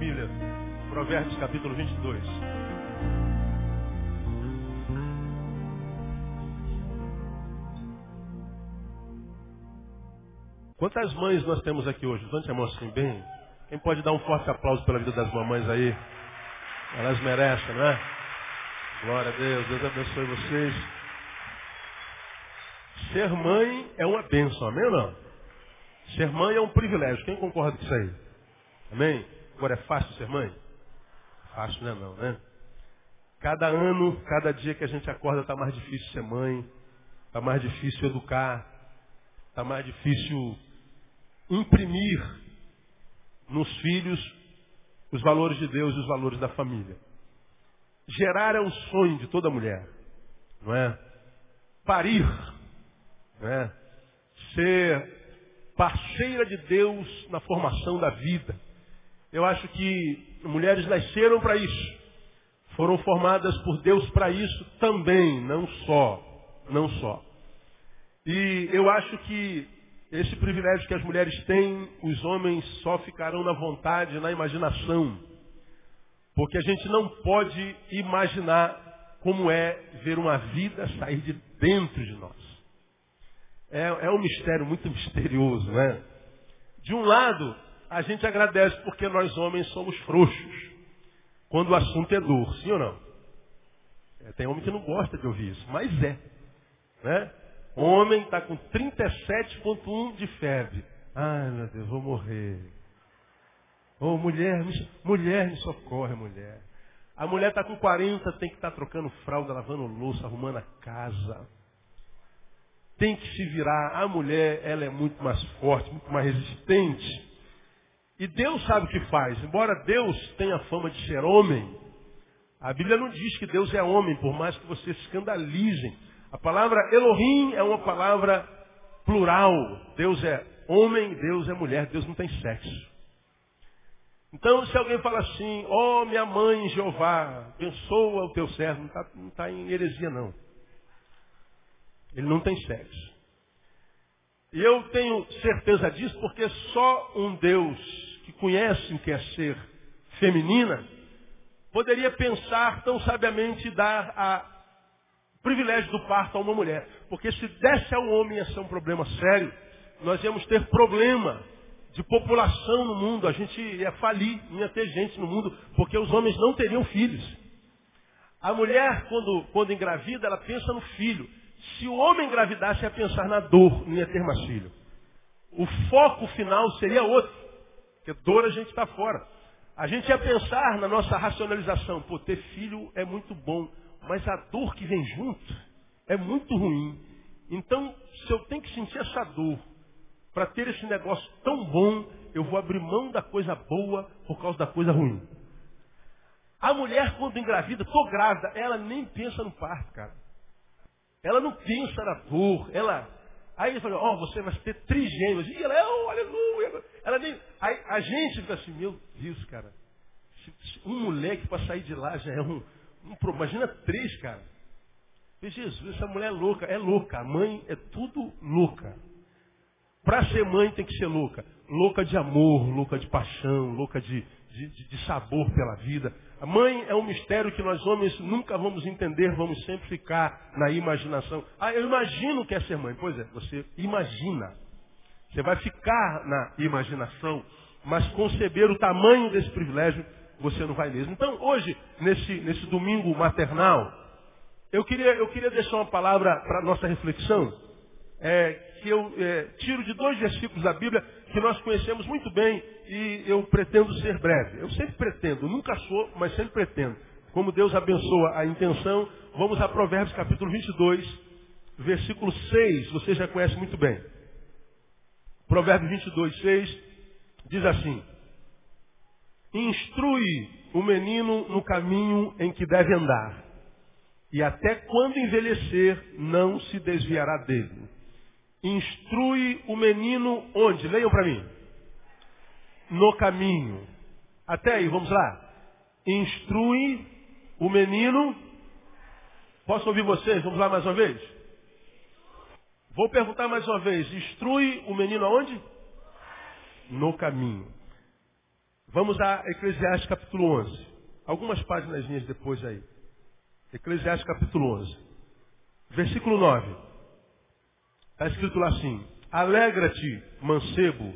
Bíblia. Provérbios capítulo 22. Quantas mães nós temos aqui hoje? Levante a mão assim bem. Quem pode dar um forte aplauso pela vida das mamães aí? Elas merecem, não é? Glória a Deus. Deus abençoe vocês. Ser mãe é uma bênção, amém ou não? Ser mãe é um privilégio. Quem concorda com isso aí? Amém? Agora é fácil ser mãe? Fácil não é não, né? Cada ano, cada dia que a gente acorda está mais difícil ser mãe, está mais difícil educar, está mais difícil imprimir nos filhos os valores de Deus e os valores da família. Gerar é um sonho de toda mulher, não é? Parir, não é? Ser parceira de Deus na formação da vida. Eu acho que mulheres nasceram para isso. Foram formadas por Deus para isso também, não só, não só. E eu acho que esse privilégio que as mulheres têm, os homens só ficarão na vontade, na imaginação. Porque a gente não pode imaginar como é ver uma vida sair de dentro de nós. É, é um mistério muito misterioso, né? De um lado, a gente agradece porque nós homens somos frouxos. Quando o assunto é dor, sim ou não? É, tem homem que não gosta de ouvir isso, mas é. Né? Homem está com 37,1 de febre. Ai, meu Deus, vou morrer. Ô, oh, mulher, me, mulher, me socorre, mulher. A mulher está com 40, tem que estar tá trocando fralda, lavando louça, arrumando a casa. Tem que se virar. A mulher, ela é muito mais forte, muito mais resistente. E Deus sabe o que faz. Embora Deus tenha fama de ser homem, a Bíblia não diz que Deus é homem, por mais que vocês escandalizem. A palavra Elohim é uma palavra plural. Deus é homem, Deus é mulher, Deus não tem sexo. Então, se alguém fala assim, ó oh, minha mãe Jeová, abençoa o teu servo, não está tá em heresia não. Ele não tem sexo. E eu tenho certeza disso porque só um Deus conhece o que é ser feminina poderia pensar tão sabiamente dar a privilégio do parto a uma mulher. Porque se desse ao homem ia ser um problema sério, nós íamos ter problema de população no mundo, a gente ia falir, não ia ter gente no mundo, porque os homens não teriam filhos. A mulher, quando, quando engravida, ela pensa no filho. Se o homem engravidasse, ia pensar na dor, não ia ter mais filho. O foco final seria outro, porque dor a gente está fora. A gente ia pensar na nossa racionalização, pô, ter filho é muito bom. Mas a dor que vem junto é muito ruim. Então, se eu tenho que sentir essa dor para ter esse negócio tão bom, eu vou abrir mão da coisa boa por causa da coisa ruim. A mulher, quando engravida, estou grávida, ela nem pensa no parto, cara. Ela não pensa na dor. Ela. Aí ele falou, ó, oh, você vai ter trigêmeos. E ela, oh, aleluia. Ela nem. Aí a gente fica assim, meu Deus, cara. Um moleque para sair de lá já é um, Imagina três, cara. E Jesus, essa mulher é louca. É louca. A mãe é tudo louca. Para ser mãe tem que ser louca. Louca de amor, louca de paixão, louca de, de, de, sabor pela vida. A mãe é um mistério que nós homens nunca vamos entender, vamos sempre ficar na imaginação. Ah, eu imagino que é ser mãe. Pois é, você imagina. Você vai ficar na imaginação, mas conceber o tamanho desse privilégio você não vai mesmo. Então, hoje, nesse, nesse domingo maternal, eu queria, eu queria deixar uma palavra para a nossa reflexão, é, que eu é, tiro de dois versículos da Bíblia que nós conhecemos muito bem e eu pretendo ser breve. Eu sempre pretendo, nunca sou, mas sempre pretendo. Como Deus abençoa a intenção, vamos a Provérbios capítulo 22, versículo 6, você já conhece muito bem. Provérbios 22, 6 diz assim: Instrui o menino no caminho em que deve andar, e até quando envelhecer, não se desviará dele. Instrui o menino onde? Leiam para mim. No caminho. Até aí, vamos lá. Instrui o menino. Posso ouvir vocês? Vamos lá mais uma vez? Vou perguntar mais uma vez. Instrui o menino aonde? No caminho. Vamos a Eclesiastes capítulo 11. Algumas páginas depois aí. Eclesiastes capítulo 11. Versículo 9. Está escrito lá assim. Alegra-te, mancebo,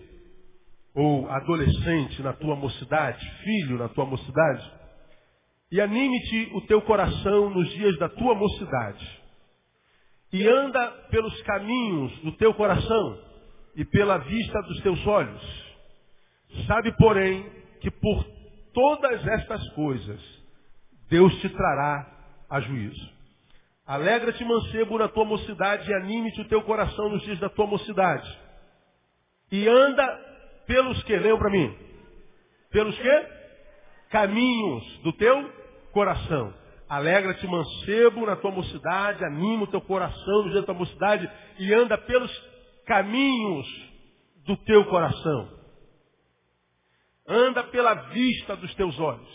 ou adolescente na tua mocidade, filho na tua mocidade, e anime-te o teu coração nos dias da tua mocidade. E anda pelos caminhos do teu coração e pela vista dos teus olhos. Sabe, porém, que por todas estas coisas Deus te trará a juízo. Alegra-te, mancebo, na tua mocidade e anime-te o teu coração nos dias da tua mocidade. E anda pelos que, leiam para mim, pelos que? Caminhos do teu coração. Alegra-te, mancebo, na tua mocidade, anima o teu coração nos dias da tua mocidade e anda pelos caminhos do teu coração. Anda pela vista dos teus olhos.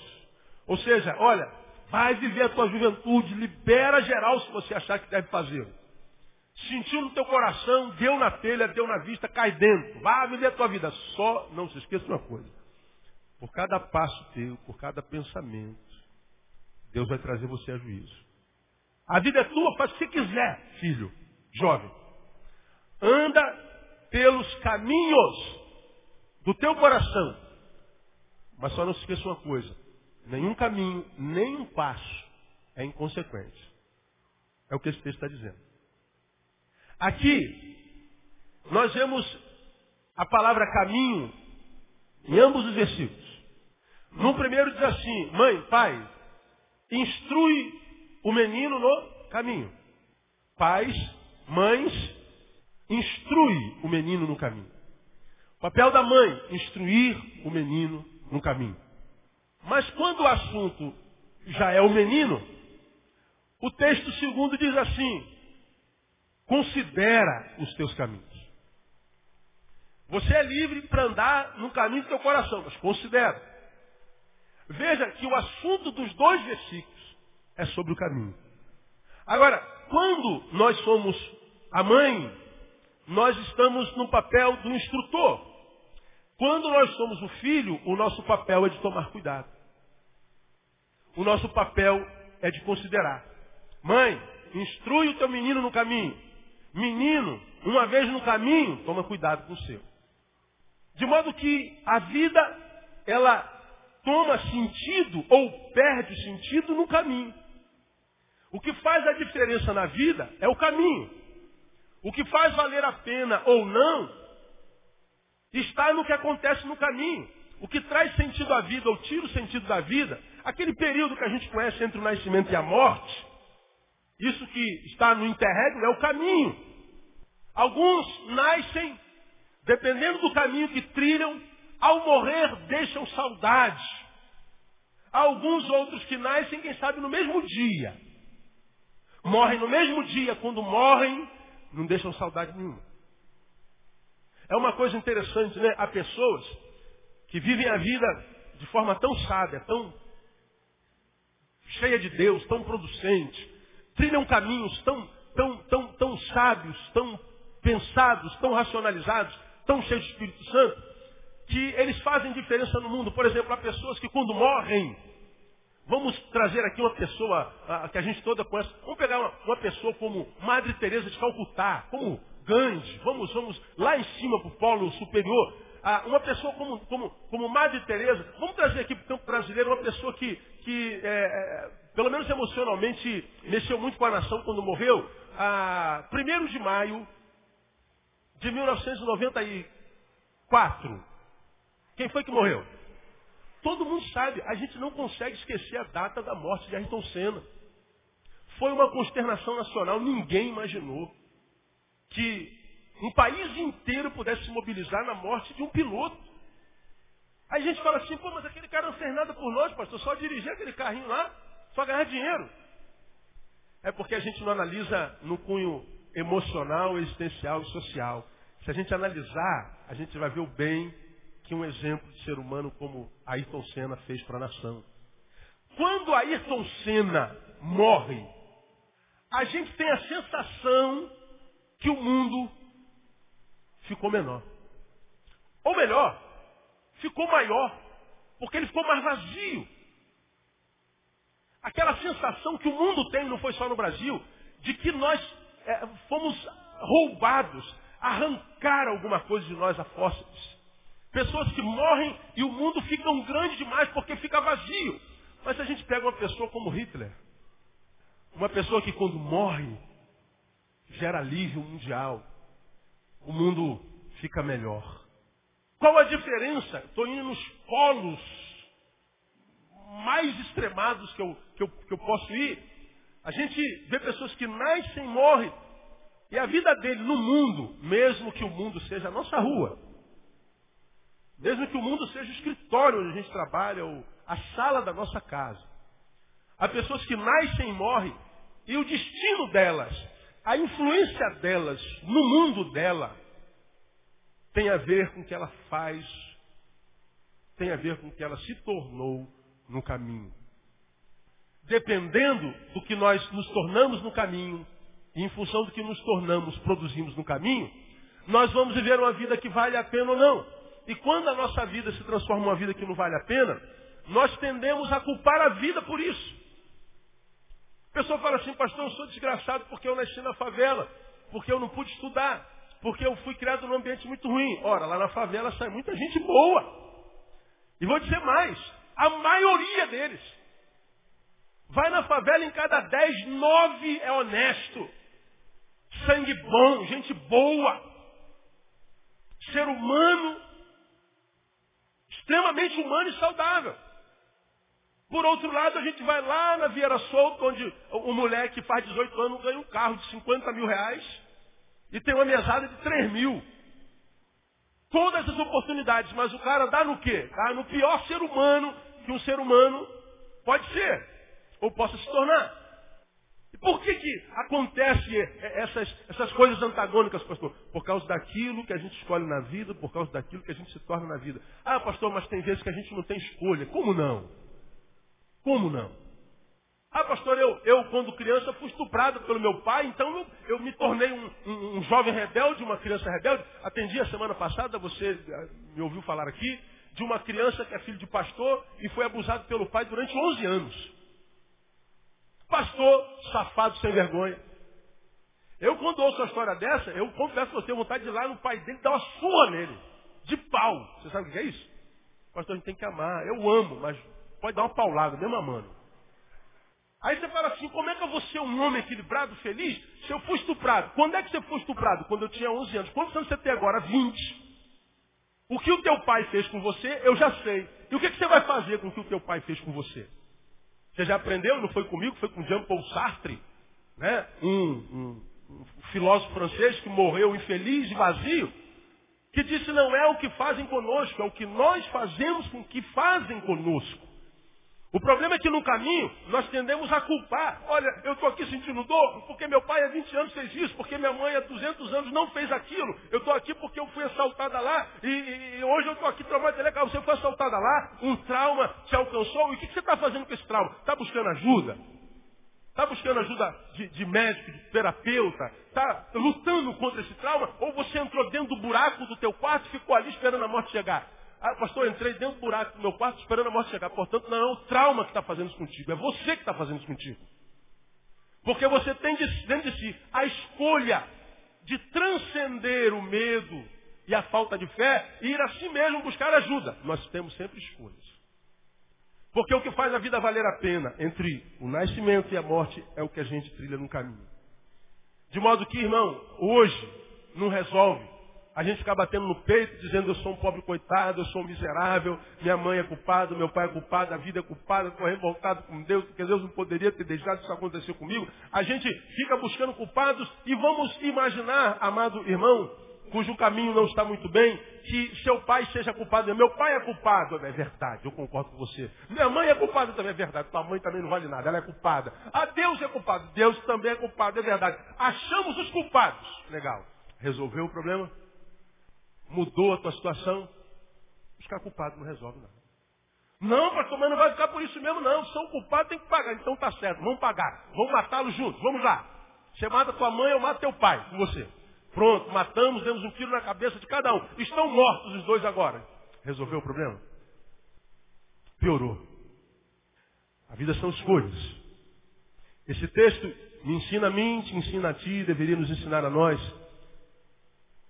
Ou seja, olha, vai viver a tua juventude, libera geral se você achar que deve fazer. Sentiu no teu coração, deu na telha, deu na vista, cai dentro. Vá viver a tua vida. Só não se esqueça de uma coisa. Por cada passo teu, por cada pensamento, Deus vai trazer você a juízo. A vida é tua, faz o que quiser, filho, jovem. Anda pelos caminhos do teu coração. Mas só não se esqueça uma coisa. Nenhum caminho, nem um passo é inconsequente. É o que esse texto está dizendo. Aqui, nós vemos a palavra caminho em ambos os versículos. No primeiro diz assim, mãe, pai, instrui o menino no caminho. Pais, mães, instrui o menino no caminho. O papel da mãe, instruir o menino no caminho. Mas quando o assunto já é o menino, o texto segundo diz assim, considera os teus caminhos. Você é livre para andar no caminho do teu coração, mas considera. Veja que o assunto dos dois versículos é sobre o caminho. Agora, quando nós somos a mãe, nós estamos no papel do instrutor. Quando nós somos o filho, o nosso papel é de tomar cuidado. O nosso papel é de considerar. Mãe, instrui o teu menino no caminho. Menino, uma vez no caminho, toma cuidado com o seu. De modo que a vida, ela toma sentido ou perde sentido no caminho. O que faz a diferença na vida é o caminho. O que faz valer a pena ou não está no que acontece no caminho. O que traz sentido à vida ou tira o sentido da vida, aquele período que a gente conhece entre o nascimento e a morte, isso que está no interregno é o caminho. Alguns nascem, dependendo do caminho que trilham, ao morrer deixam saudade. Alguns outros que nascem, quem sabe, no mesmo dia. Morrem no mesmo dia, quando morrem, não deixam saudade nenhuma. É uma coisa interessante, né? Há pessoas que vivem a vida de forma tão sábia, tão cheia de Deus, tão producente, trilham caminhos tão, tão, tão, tão sábios, tão pensados, tão racionalizados, tão cheios de Espírito Santo, que eles fazem diferença no mundo. Por exemplo, há pessoas que quando morrem, vamos trazer aqui uma pessoa a, que a gente toda conhece, vamos pegar uma, uma pessoa como Madre Teresa de Calcutá, como Gandhi, vamos, vamos lá em cima para o polo superior. Ah, uma pessoa como, como, como Madre Teresa, vamos trazer aqui para o campo brasileiro uma pessoa que, que é, é, pelo menos emocionalmente, mexeu muito com a nação quando morreu. Ah, 1 de maio de 1994. Quem foi que morreu? Todo mundo sabe, a gente não consegue esquecer a data da morte de Ayrton Senna. Foi uma consternação nacional, ninguém imaginou que um país inteiro pudesse se mobilizar na morte de um piloto. Aí a gente fala assim, pô, mas aquele cara não fez nada por nós, pastor, só dirigir aquele carrinho lá, só ganhar dinheiro. É porque a gente não analisa no cunho emocional, existencial e social. Se a gente analisar, a gente vai ver o bem que um exemplo de ser humano como Ayrton Senna fez para a nação. Quando Ayrton Senna morre, a gente tem a sensação que o mundo ficou menor. Ou melhor, ficou maior. Porque ele ficou mais vazio. Aquela sensação que o mundo tem, não foi só no Brasil, de que nós é, fomos roubados, arrancar alguma coisa de nós a fósseis. Pessoas que morrem e o mundo fica um grande demais porque fica vazio. Mas se a gente pega uma pessoa como Hitler, uma pessoa que quando morre gera alívio mundial, o mundo fica melhor. Qual a diferença? Estou indo nos polos mais extremados que eu, que, eu, que eu posso ir. A gente vê pessoas que nascem e morrem. E a vida dele no mundo, mesmo que o mundo seja a nossa rua, mesmo que o mundo seja o escritório onde a gente trabalha, ou a sala da nossa casa. Há pessoas que nascem e morrem, e o destino delas, a influência delas no mundo dela, tem a ver com o que ela faz, tem a ver com o que ela se tornou no caminho. Dependendo do que nós nos tornamos no caminho, e em função do que nos tornamos, produzimos no caminho, nós vamos viver uma vida que vale a pena ou não. E quando a nossa vida se transforma em uma vida que não vale a pena, nós tendemos a culpar a vida por isso. A pessoa fala assim, pastor, eu sou desgraçado porque eu nasci na favela, porque eu não pude estudar, porque eu fui criado num ambiente muito ruim. Ora, lá na favela sai muita gente boa. E vou dizer mais, a maioria deles. Vai na favela em cada dez, nove é honesto. Sangue bom, gente boa. Ser humano, extremamente humano e saudável. Por outro lado, a gente vai lá na Vieira Solto, onde o moleque faz 18 anos ganha um carro de 50 mil reais e tem uma mesada de 3 mil. Todas as oportunidades, mas o cara dá no quê? Dá no pior ser humano que um ser humano pode ser, ou possa se tornar. E por que, que acontece essas, essas coisas antagônicas, pastor? Por causa daquilo que a gente escolhe na vida, por causa daquilo que a gente se torna na vida. Ah, pastor, mas tem vezes que a gente não tem escolha. Como não? Como não? Ah, pastor, eu, eu quando criança fui estuprado pelo meu pai, então eu, eu me tornei um, um, um, jovem rebelde, uma criança rebelde. Atendi a semana passada, você eh, me ouviu falar aqui, de uma criança que é filho de pastor e foi abusado pelo pai durante 11 anos. Pastor, safado, sem vergonha. Eu, quando ouço uma história dessa, eu confesso que eu tenho vontade de ir lá no pai dele dar uma surra nele. De pau. Você sabe o que é isso? Pastor, a gente tem que amar. Eu amo, mas pode dar uma paulada, mesmo amando. Aí você fala assim, como é que eu vou ser um homem equilibrado, feliz, se eu fui estuprado? Quando é que você foi estuprado? Quando eu tinha 11 anos. Quantos anos você tem agora? 20. O que o teu pai fez com você, eu já sei. E o que, que você vai fazer com o que o teu pai fez com você? Você já aprendeu? Não foi comigo, foi com Jean-Paul Sartre, né? Um, um, um filósofo francês que morreu infeliz e vazio, que disse não é o que fazem conosco, é o que nós fazemos com o que fazem conosco. O problema é que no caminho nós tendemos a culpar. Olha, eu estou aqui sentindo dor porque meu pai há 20 anos fez isso, porque minha mãe há 200 anos não fez aquilo. Eu estou aqui porque eu fui assaltada lá e, e, hoje eu estou aqui traumatizada. Legal, você foi assaltada lá, um trauma te alcançou. E o que, que você está fazendo com esse trauma? Está buscando ajuda? Está buscando ajuda de, de, médico, de terapeuta? Está lutando contra esse trauma? Ou você entrou dentro do buraco do teu quarto e ficou ali esperando a morte chegar? Ah, pastor, eu entrei dentro do buraco do meu quarto esperando a morte chegar. Portanto, não é o trauma que está fazendo isso contigo. É você que está fazendo isso contigo. Porque você tem dentro de si a escolha de transcender o medo e a falta de fé e ir a si mesmo buscar ajuda. Nós temos sempre escolhas. Porque o que faz a vida valer a pena entre o nascimento e a morte é o que a gente trilha no caminho. De modo que, irmão, hoje não resolve a gente ficar batendo no peito, dizendo eu sou um pobre coitado, eu sou um miserável, minha mãe é culpada, meu pai é culpado, a vida é culpada, estou revoltado com Deus, porque Deus não poderia ter deixado isso acontecer comigo. A gente fica buscando culpados e vamos imaginar, amado irmão, cujo caminho não está muito bem, que seu pai seja culpado. Meu pai é culpado, é verdade, eu concordo com você. Minha mãe é culpada, também é verdade. Tua mãe também não vale nada, ela é culpada. Ah, Deus é culpado, Deus também é culpado, é verdade. Achamos os culpados. Legal. Resolveu o problema? Mudou a tua situação, buscar culpado não resolve nada. Não, pastor, mas não vai ficar por isso mesmo, não. São culpados, tem que pagar. Então tá certo, vamos pagar. Vamos matá-los juntos, vamos lá. Você mata tua mãe, eu mato teu pai, com você. Pronto, matamos, demos um tiro na cabeça de cada um. Estão mortos os dois agora. Resolveu o problema? piorou. A vida são escolhas. Esse texto me ensina a mim, te ensina a ti, deveria nos ensinar a nós.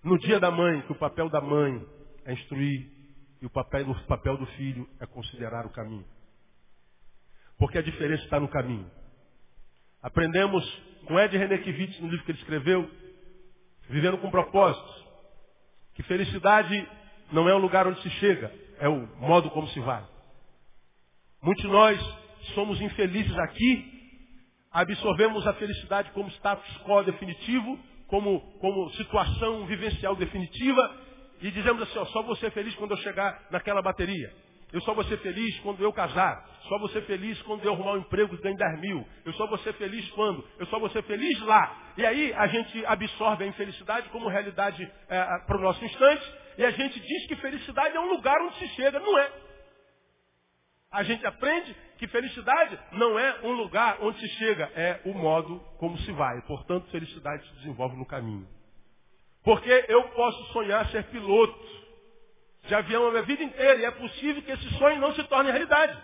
No dia da mãe, que o papel da mãe é instruir e o papel, o papel do filho é considerar o caminho. Porque a diferença está no caminho. Aprendemos com Ed Renekiewicz, no livro que ele escreveu, Vivendo com Propósitos, que felicidade não é o lugar onde se chega, é o modo como se vai. Muitos de nós somos infelizes aqui, absorvemos a felicidade como status quo definitivo, como, como situação vivencial definitiva, e dizemos assim, ó, só vou ser feliz quando eu chegar naquela bateria. Eu só vou ser feliz quando eu casar. Só vou ser feliz quando eu arrumar um emprego e ganhar 10 mil. Eu só vou ser feliz quando? Eu só vou ser feliz lá. E aí a gente absorve a infelicidade como realidade é, para o nosso instante. E a gente diz que felicidade é um lugar onde se chega. Não é. A gente aprende que felicidade não é um lugar onde se chega, é o modo como se vai. Portanto, felicidade se desenvolve no caminho. Porque eu posso sonhar ser piloto de avião a minha vida inteira e é possível que esse sonho não se torne realidade.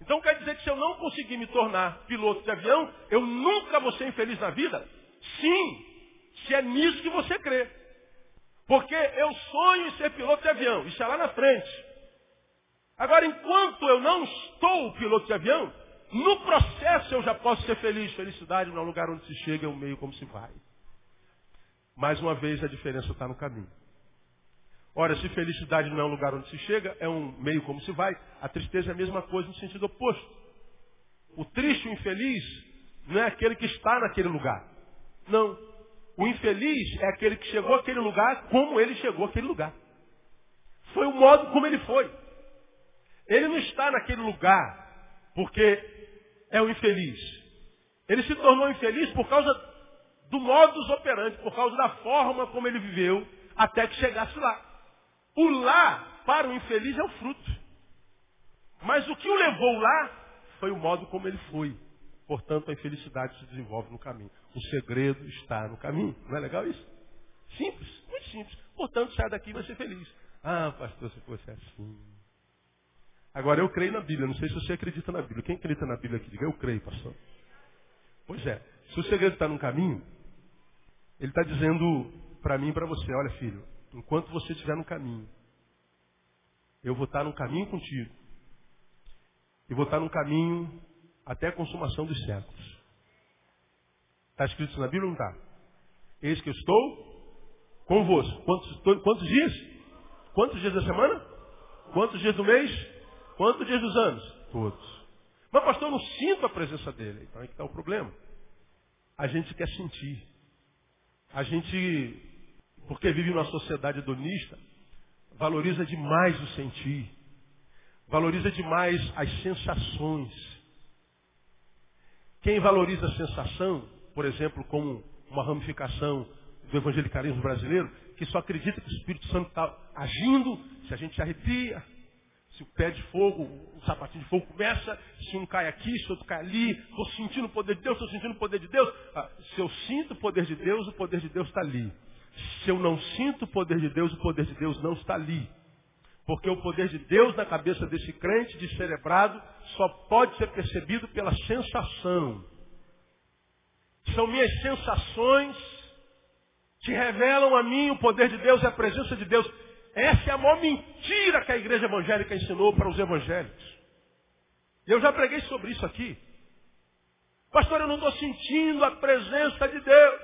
Então quer dizer que se eu não conseguir me tornar piloto de avião, eu nunca vou ser infeliz na vida? Sim, se é nisso que você crê. Porque eu sonho em ser piloto de avião, isso é lá na frente. Agora, enquanto eu não estou piloto de avião, no processo eu já posso ser feliz. Felicidade não é o lugar onde se chega, é o meio como se vai. Mais uma vez, a diferença está no caminho. Ora, se felicidade não é um lugar onde se chega, é um meio como se vai. A tristeza é a mesma coisa no sentido oposto. O triste, o infeliz, não é aquele que está naquele lugar. Não. O infeliz é aquele que chegou àquele lugar como ele chegou àquele lugar. Foi o modo como ele foi. Ele não está naquele lugar porque é o infeliz. Ele se tornou infeliz por causa do modus operandi, por causa da forma como ele viveu até que chegasse lá. O lá, para o infeliz, é o fruto. Mas o que o levou lá foi o modo como ele foi. Portanto, a infelicidade se desenvolve no caminho. O segredo está no caminho. Não é legal isso? Simples, muito simples. Portanto, sai daqui e vai ser feliz. Ah, pastor, se fosse assim. Agora, eu creio na Bíblia. Não sei se você acredita na Bíblia. Quem acredita na Bíblia aqui? Diga, eu creio, pastor. Pois é. Se segredo está no caminho, ele está dizendo para mim e para você, olha filho, enquanto você estiver no caminho, eu vou estar no caminho contigo. E vou estar no caminho até a consumação dos séculos. Está escrito isso na Bíblia ou não está? Eis que eu estou convosco. Quantos, quantos dias? Quantos dias da semana? Quantos dias do mês? Quantos dias dos anos? Todos. Mas pastor, eu não sinto a presença dele. Então aí que está o problema. A gente quer sentir. A gente porque vive numa sociedade hedonista, valoriza demais o sentir, valoriza demais as sensações. Quem valoriza a sensação, por exemplo, como uma ramificação do evangelicalismo brasileiro, que só acredita que o Espírito Santo está agindo, se a gente arrepia, se o pé de fogo, o sapatinho de fogo começa, se um cai aqui, se outro cai ali, estou sentindo o poder de Deus, estou sentindo o poder de Deus. Ah, se eu sinto o poder de Deus, o poder de Deus está ali. Se eu não sinto o poder de Deus, o poder de Deus não está ali. Porque o poder de Deus na cabeça desse crente descerebrado só pode ser percebido pela sensação. São minhas sensações que revelam a mim o poder de Deus e a presença de Deus. Essa é a maior mentira que a igreja evangélica ensinou para os evangélicos. Eu já preguei sobre isso aqui. Pastor, eu não estou sentindo a presença de Deus.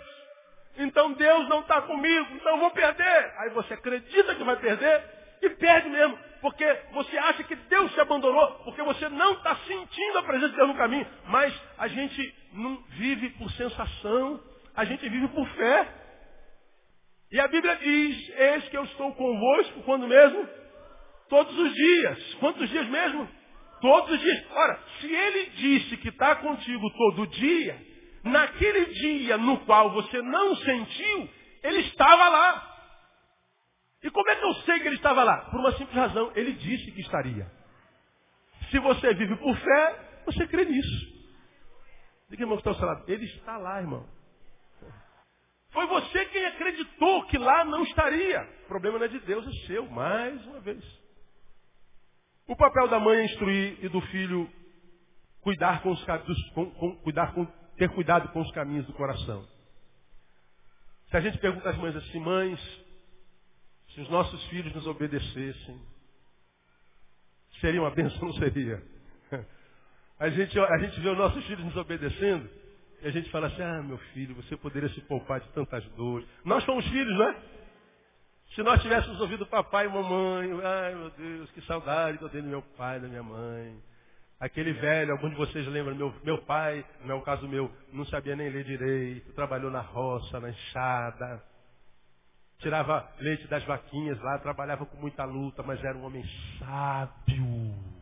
Então Deus não está comigo, então eu vou perder. Aí você acredita que vai perder e perde mesmo. Porque você acha que Deus te abandonou, porque você não está sentindo a presença de Deus no caminho. Mas a gente não vive por sensação, a gente vive por fé. E a Bíblia diz, eis que eu estou convosco quando mesmo? Todos os dias. Quantos dias mesmo? Todos os dias. Ora, se ele disse que está contigo todo dia, naquele dia no qual você não sentiu, ele estava lá. E como é que eu sei que ele estava lá? Por uma simples razão, ele disse que estaria. Se você vive por fé, você crê nisso. Diga, irmão, que está ao seu lado. Ele está lá, irmão. Foi você quem acreditou que lá não estaria. O problema não é de Deus, é seu, mais uma vez. O papel da mãe é instruir e do filho cuidar com os com, com, cuidar com, ter cuidado com os caminhos do coração. Se a gente pergunta às mães assim, mães, se os nossos filhos nos obedecessem, seria uma bênção não seria? A gente, a gente vê os nossos filhos nos obedecendo e a gente fala assim, ah, meu filho, você poderia se poupar de tantas dores. Nós somos filhos, não é? Se nós tivéssemos ouvido papai e mamãe, ai meu Deus, que saudade que eu tenho do meu pai, da minha mãe. Aquele velho, algum de vocês lembram, meu, meu pai, não é o caso meu, não sabia nem ler direito, trabalhou na roça, na enxada, tirava leite das vaquinhas lá, trabalhava com muita luta, mas era um homem sábio.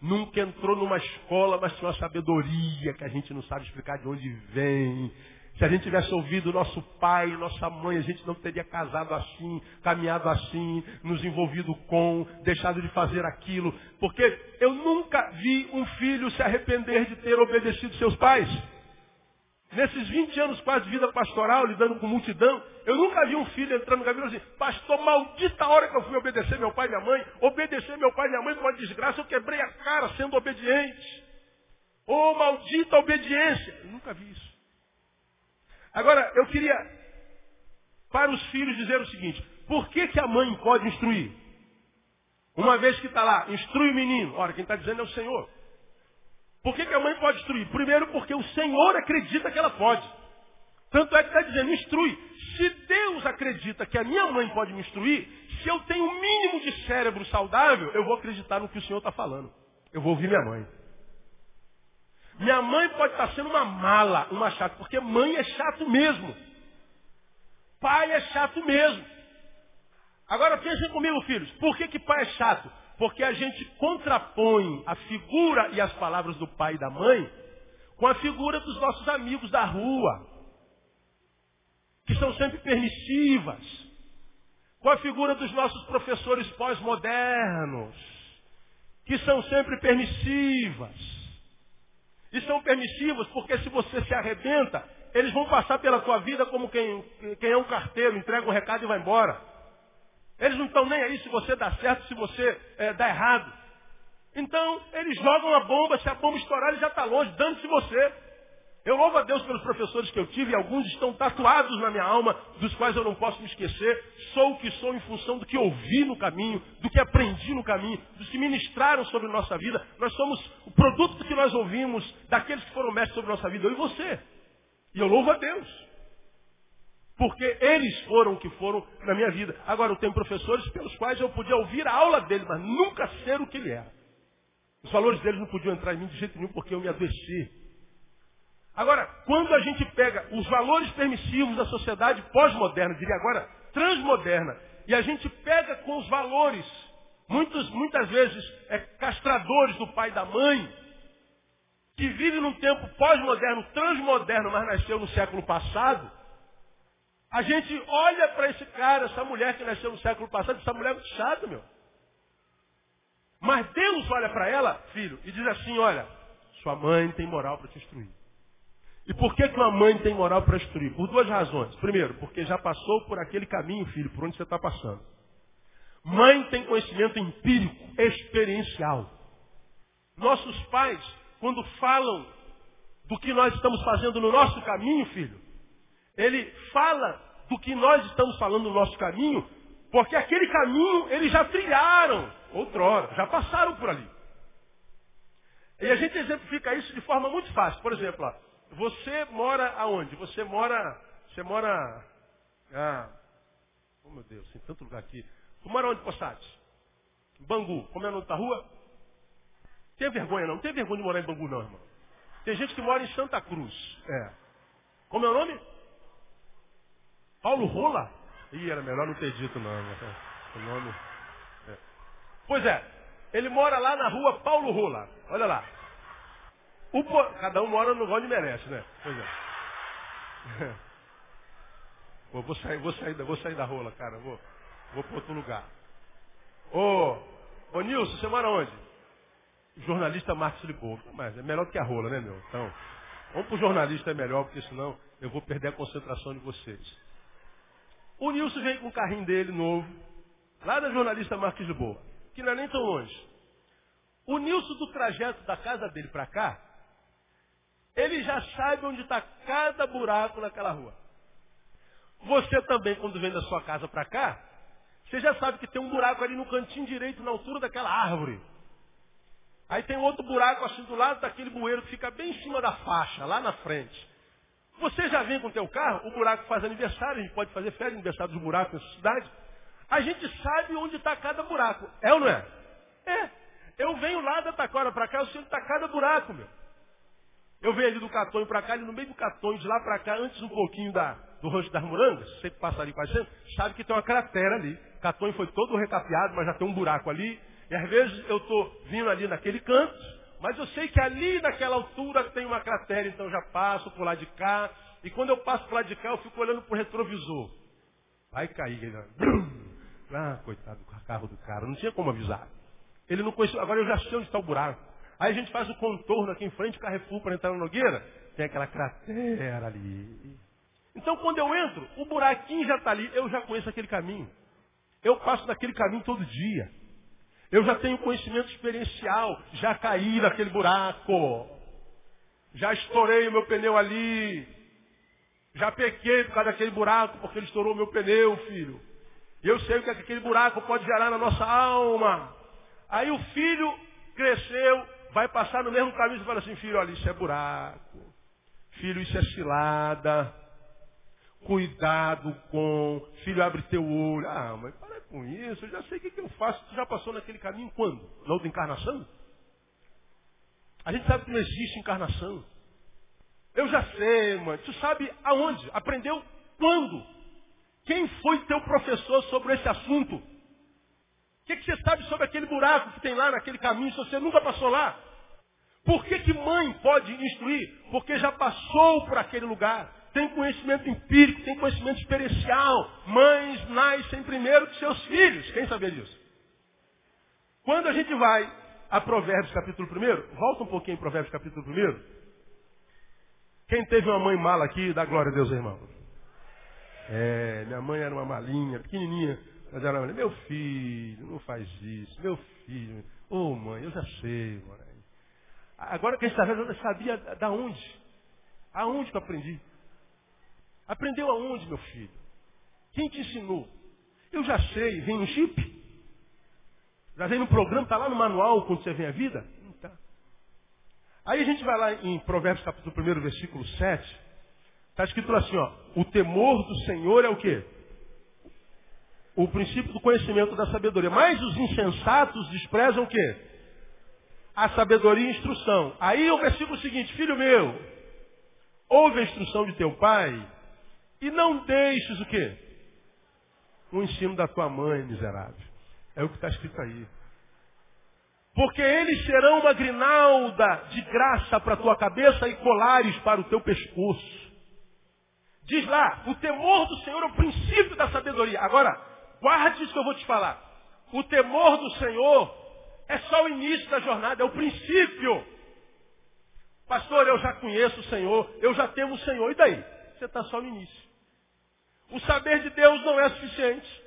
Nunca entrou numa escola, mas tinha uma sabedoria que a gente não sabe explicar de onde vem. Se a gente tivesse ouvido nosso pai, nossa mãe, a gente não teria casado assim, caminhado assim, nos envolvido com, deixado de fazer aquilo. Porque eu nunca vi um filho se arrepender de ter obedecido seus pais. Nesses 20 anos quase de vida pastoral, lidando com multidão, eu nunca vi um filho entrando no caminho assim, pastor, maldita hora que eu fui obedecer meu pai e minha mãe, obedecer meu pai e minha mãe com uma desgraça, eu quebrei a cara sendo obediente. Oh, maldita obediência. Eu nunca vi isso. Agora, eu queria, para os filhos, dizer o seguinte: por que, que a mãe pode instruir? Uma vez que está lá, instrui o menino. Ora, quem está dizendo é o Senhor. Por que, que a mãe pode instruir? Primeiro, porque o Senhor acredita que ela pode. Tanto é que está dizendo, instrui. Se Deus acredita que a minha mãe pode me instruir, se eu tenho um mínimo de cérebro saudável, eu vou acreditar no que o Senhor está falando. Eu vou ouvir minha mãe. Minha mãe pode estar sendo uma mala, uma chata, porque mãe é chato mesmo. Pai é chato mesmo. Agora pensem comigo, filhos. Por que, que pai é chato? Porque a gente contrapõe a figura e as palavras do pai e da mãe com a figura dos nossos amigos da rua, que são sempre permissivas, com a figura dos nossos professores pós-modernos, que são sempre permissivas. E são permissivos porque se você se arrebenta, eles vão passar pela tua vida como quem, quem é um carteiro, entrega um recado e vai embora. Eles não estão nem aí se você dá certo, se você é, dá errado. Então, eles jogam a bomba, se a bomba estourar, ele já está longe, dando-se você. Eu louvo a Deus pelos professores que eu tive, e alguns estão tatuados na minha alma, dos quais eu não posso me esquecer. Sou o que sou em função do que ouvi no caminho, do que aprendi no caminho, dos que ministraram sobre nossa vida. Nós somos o produto do que nós ouvimos, daqueles que foram mestres sobre nossa vida, eu e você. E eu louvo a Deus. Porque eles foram o que foram na minha vida. Agora, eu tenho professores pelos quais eu podia ouvir a aula dele, mas nunca ser o que ele era. Os valores deles não podiam entrar em mim de jeito nenhum, porque eu me adoeci. Agora, quando a gente pega os valores permissivos da sociedade pós-moderna, diria agora transmoderna, e a gente pega com os valores, muitos, muitas vezes é, castradores do pai e da mãe, que vive num tempo pós-moderno, transmoderno, mas nasceu no século passado, a gente olha para esse cara, essa mulher que nasceu no século passado, essa mulher é muito chata, meu. Mas Deus olha para ela, filho, e diz assim, olha, sua mãe tem moral para te instruir. E por que, que uma mãe tem moral para instruir? Por duas razões. Primeiro, porque já passou por aquele caminho, filho, por onde você está passando. Mãe tem conhecimento empírico, experiencial. Nossos pais, quando falam do que nós estamos fazendo no nosso caminho, filho, ele fala do que nós estamos falando no nosso caminho, porque aquele caminho eles já trilharam outrora, já passaram por ali. E a gente exemplifica isso de forma muito fácil. Por exemplo, ó, você mora aonde? Você mora. Você mora. Ah, oh meu Deus, tem tanto lugar aqui. Tu mora onde, Poçates? Bangu. Como é o nome da rua? Tem vergonha não? Não tem vergonha de morar em Bangu não, irmão. Tem gente que mora em Santa Cruz. É. Como é o nome? Paulo Rola? Ih, era melhor não ter dito não. O nome. É. Pois é. Ele mora lá na rua Paulo Rola. Olha lá. Po... Cada um mora no onde merece, né? Pois é. Pô, vou sair, vou sair, vou sair da rola, cara. Vou, vou para outro lugar. Ô, ô Nilson, você mora onde? Jornalista Marcos Liboa. Mas é melhor do que a rola, né, meu? Então, vamos pro jornalista é melhor, porque senão eu vou perder a concentração de vocês. O Nilson vem com o carrinho dele novo, lá da jornalista Marcos Lisboa. que não é nem tão longe. O Nilson do trajeto da casa dele para cá, ele já sabe onde está cada buraco naquela rua. Você também, quando vem da sua casa para cá, você já sabe que tem um buraco ali no cantinho direito, na altura daquela árvore. Aí tem outro buraco assim do lado daquele bueiro que fica bem em cima da faixa, lá na frente. Você já vem com o teu carro, o buraco faz aniversário, a gente pode fazer festa aniversário dos buracos nessa cidade. A gente sabe onde está cada buraco. É ou não é? É. Eu venho lá da Taquara para cá, eu sei onde está cada buraco, meu. Eu venho ali do Catonho para cá, ali no meio do Catonho, de lá para cá, antes um pouquinho da, do Rosto das Morangas, que passa ali quase sabe que tem uma cratera ali. Catonho foi todo recapeado, mas já tem um buraco ali. E às vezes eu estou vindo ali naquele canto, mas eu sei que ali naquela altura tem uma cratera, então já passo por lá de cá. E quando eu passo por lá de cá, eu fico olhando para o retrovisor. Vai cair. Ah, coitado do carro do cara. Não tinha como avisar. Ele não conhecia. Agora eu já sei onde está o buraco. Aí a gente faz o contorno aqui em frente, Carrefour para entrar na Nogueira. Tem aquela cratera ali. Então quando eu entro, o buraquinho já está ali. Eu já conheço aquele caminho. Eu passo daquele caminho todo dia. Eu já tenho conhecimento experiencial. Já caí naquele buraco. Já estourei o meu pneu ali. Já pequei por causa daquele buraco porque ele estourou o meu pneu, filho. Eu sei o que aquele buraco pode gerar na nossa alma. Aí o filho cresceu, vai passar no mesmo caminho e fala assim, filho, olha, isso é buraco. Filho, isso é cilada. Cuidado com. Filho, abre teu olho. Ah, mas para com isso, eu já sei o que, que eu faço. Tu já passou naquele caminho quando? Na outra encarnação? A gente sabe que não existe encarnação. Eu já sei, mãe. Tu sabe aonde? Aprendeu quando? Quem foi teu professor sobre esse assunto? O que, que, você sabe sobre aquele buraco que tem lá naquele caminho se você nunca passou lá? Por que, que mãe pode instruir? Porque já passou por aquele lugar. Tem conhecimento empírico, tem conhecimento experiencial. Mães nascem primeiro que seus filhos. Quem sabia disso? Quando a gente vai a Provérbios capítulo 1, volta um pouquinho em Provérbios capítulo 1. Quem teve uma mãe mala aqui, dá glória a Deus, irmão. É, minha mãe era uma malinha, pequenininha, mas era. Meu filho, não faz isso. Meu filho, ô oh, mãe, eu já sei, mãe. Agora que a gente está vendo, eu sabia da onde. Aonde que eu aprendi? Aprendeu aonde, meu filho? Quem te ensinou? Eu já sei, vem no chip? Já vem no programa, está lá no manual quando você vem a vida? Não tá. Aí a gente vai lá em Provérbios capítulo 1, versículo 7. Está escrito assim, ó, o temor do Senhor é o quê? O princípio do conhecimento da sabedoria. Mas os insensatos desprezam o quê? A sabedoria e a instrução. Aí o versículo seguinte, filho meu, ouve a instrução de teu pai e não deixes o quê? O ensino da tua mãe, miserável. É o que está escrito aí. Porque eles serão uma grinalda de graça para a tua cabeça e colares para o teu pescoço. Diz lá, o temor do Senhor é o princípio da sabedoria. Agora, guarde isso que eu vou te falar. O temor do Senhor é só o início da jornada, é o princípio. Pastor, eu já conheço o Senhor, eu já temo o Senhor. E daí? Você está só no início. O saber de Deus não é suficiente.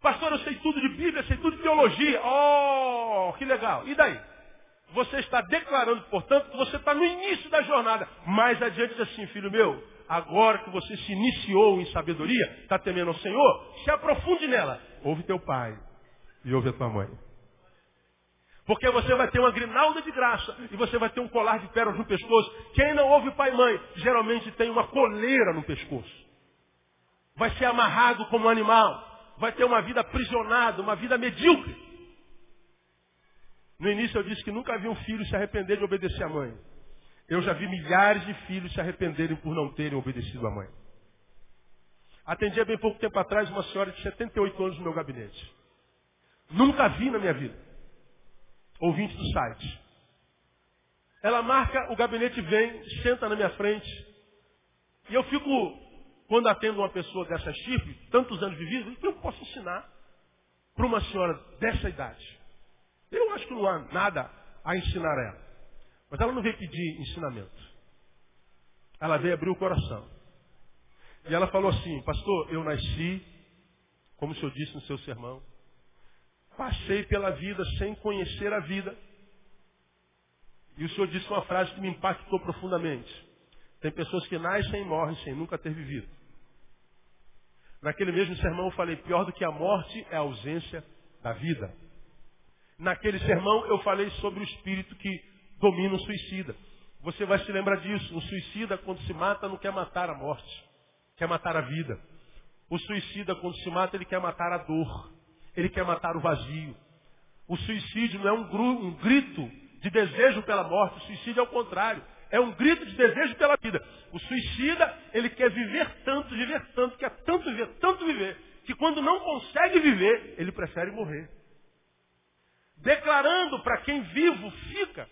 Pastor, eu sei tudo de Bíblia, sei tudo de teologia. Oh, que legal. E daí? Você está declarando, portanto, que você está no início da jornada. Mais adiante assim, filho meu, agora que você se iniciou em sabedoria, está temendo ao Senhor, se aprofunde nela. Ouve teu pai e ouve a tua mãe. Porque você vai ter uma grinalda de graça e você vai ter um colar de pérolas no pescoço. Quem não ouve pai e mãe, geralmente tem uma coleira no pescoço. Vai ser amarrado como um animal. Vai ter uma vida aprisionada, uma vida medíocre. No início eu disse que nunca vi um filho se arrepender de obedecer à mãe. Eu já vi milhares de filhos se arrependerem por não terem obedecido à mãe. Atendi há bem pouco tempo atrás uma senhora de 78 anos no meu gabinete. Nunca vi na minha vida. Ouvinte do site. Ela marca, o gabinete vem, senta na minha frente. E eu fico, quando atendo uma pessoa dessa chip, tantos anos de vida, o que eu posso ensinar para uma senhora dessa idade? Eu acho que não há nada a ensinar a ela. Mas ela não veio pedir ensinamento. Ela veio abrir o coração. E ela falou assim, pastor, eu nasci, como o senhor disse no seu sermão, passei pela vida sem conhecer a vida. E o Senhor disse uma frase que me impactou profundamente. Tem pessoas que nascem e morrem sem nunca ter vivido. Naquele mesmo sermão eu falei, pior do que a morte é a ausência da vida. Naquele sermão eu falei sobre o espírito que domina o suicida. Você vai se lembrar disso. O suicida, quando se mata, não quer matar a morte, quer matar a vida. O suicida, quando se mata, ele quer matar a dor, ele quer matar o vazio. O suicídio não é um, grito de desejo pela morte, o suicídio é o contrário. É um grito de desejo pela vida. O suicida, ele quer viver tanto, viver tanto, quer tanto viver, tanto viver, que quando não consegue viver, ele prefere morrer. Declarando para quem vivo fica,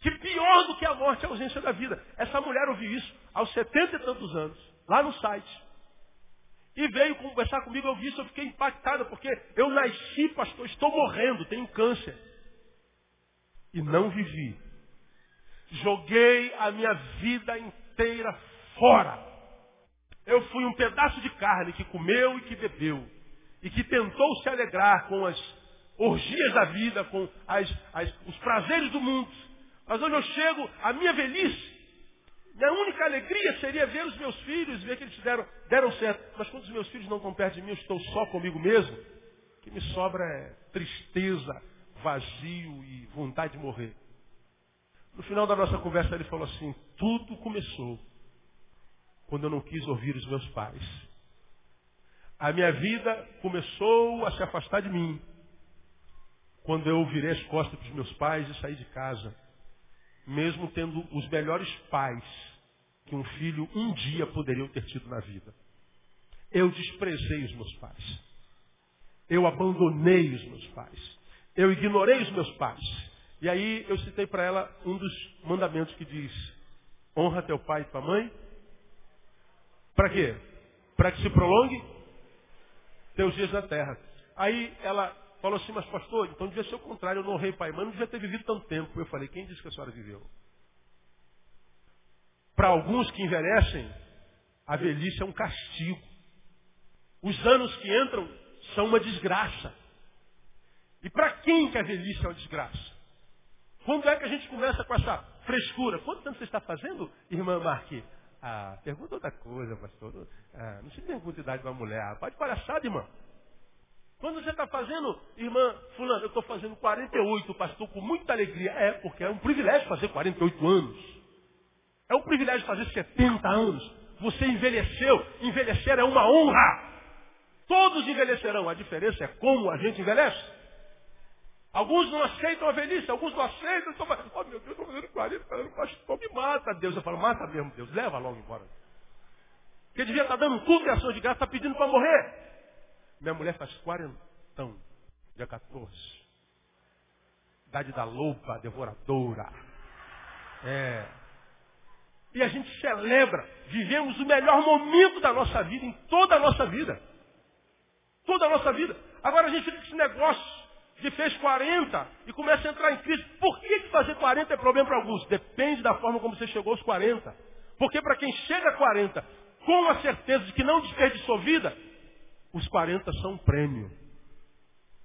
que pior do que a morte é a ausência da vida. Essa mulher ouviu isso aos setenta e tantos anos, lá no site. E veio conversar comigo, eu vi isso, eu fiquei impactada, porque eu nasci, pastor, estou morrendo, tenho câncer. E não vivi. Joguei a minha vida inteira fora. Eu fui um pedaço de carne que comeu e que bebeu. E que tentou se alegrar com as orgias da vida, com as, as, os prazeres do mundo. Mas hoje eu chego, a minha velhice, minha única alegria seria ver os meus filhos, ver que eles deram, deram certo. Mas quando os meus filhos não estão perto de mim, eu estou só comigo mesmo, o que me sobra é tristeza, vazio e vontade de morrer. No final da nossa conversa ele falou assim, tudo começou quando eu não quis ouvir os meus pais. A minha vida começou a se afastar de mim. Quando eu virei as costas para os meus pais e saí de casa mesmo tendo os melhores pais que um filho um dia poderia ter tido na vida. Eu desprezei os meus pais. Eu abandonei os meus pais. Eu ignorei os meus pais. E aí eu citei para ela um dos mandamentos que diz: honra teu pai e tua mãe. Para quê? Para que se prolongue teus dias na terra. Aí ela falou assim, mas pastor, então devia ser o contrário, eu não honrei pai e mãe, não devia ter vivido tanto tempo. Eu falei, quem disse que a senhora viveu? Para alguns que envelhecem, a velhice é um castigo. Os anos que entram são uma desgraça. E para quem que a velhice é uma desgraça? Quando é que a gente começa com essa frescura? Quanto tempo você está fazendo, irmã Marque? Ah, pergunta outra coisa, pastor. Ah, não se pergunta a idade de uma mulher. Ah, pode palhaçada, irmã. Quando você está fazendo, irmã fulano, eu estou fazendo 48, pastor, com muita alegria. É, porque é um privilégio fazer 48 anos. É um privilégio fazer 70 anos. Você envelheceu. Envelhecer é uma honra. Todos envelhecerão. A diferença é como a gente envelhece. Alguns não aceitam a velhice, alguns não aceitam. Então, oh meu Deus, eu estou fazendo 40 anos, pastor, me mata, Deus. Eu falo, mata mesmo, Deus, leva logo embora. Porque devia estar tá dando culto e ação de graça, está pedindo para morrer. Minha mulher faz quarentão, dia 14. Idade da loba, devoradora. É. E a gente celebra. Vivemos o melhor momento da nossa vida, em toda a nossa vida. Toda a nossa vida. Agora a gente fica com esse negócio de fez 40 e começa a entrar em crise. Por que, fazer 40 é problema para alguns? Depende da forma como você chegou aos 40. Porque para quem chega a 40 com a certeza de que não desperdiçou vida, os 40 são um prêmio.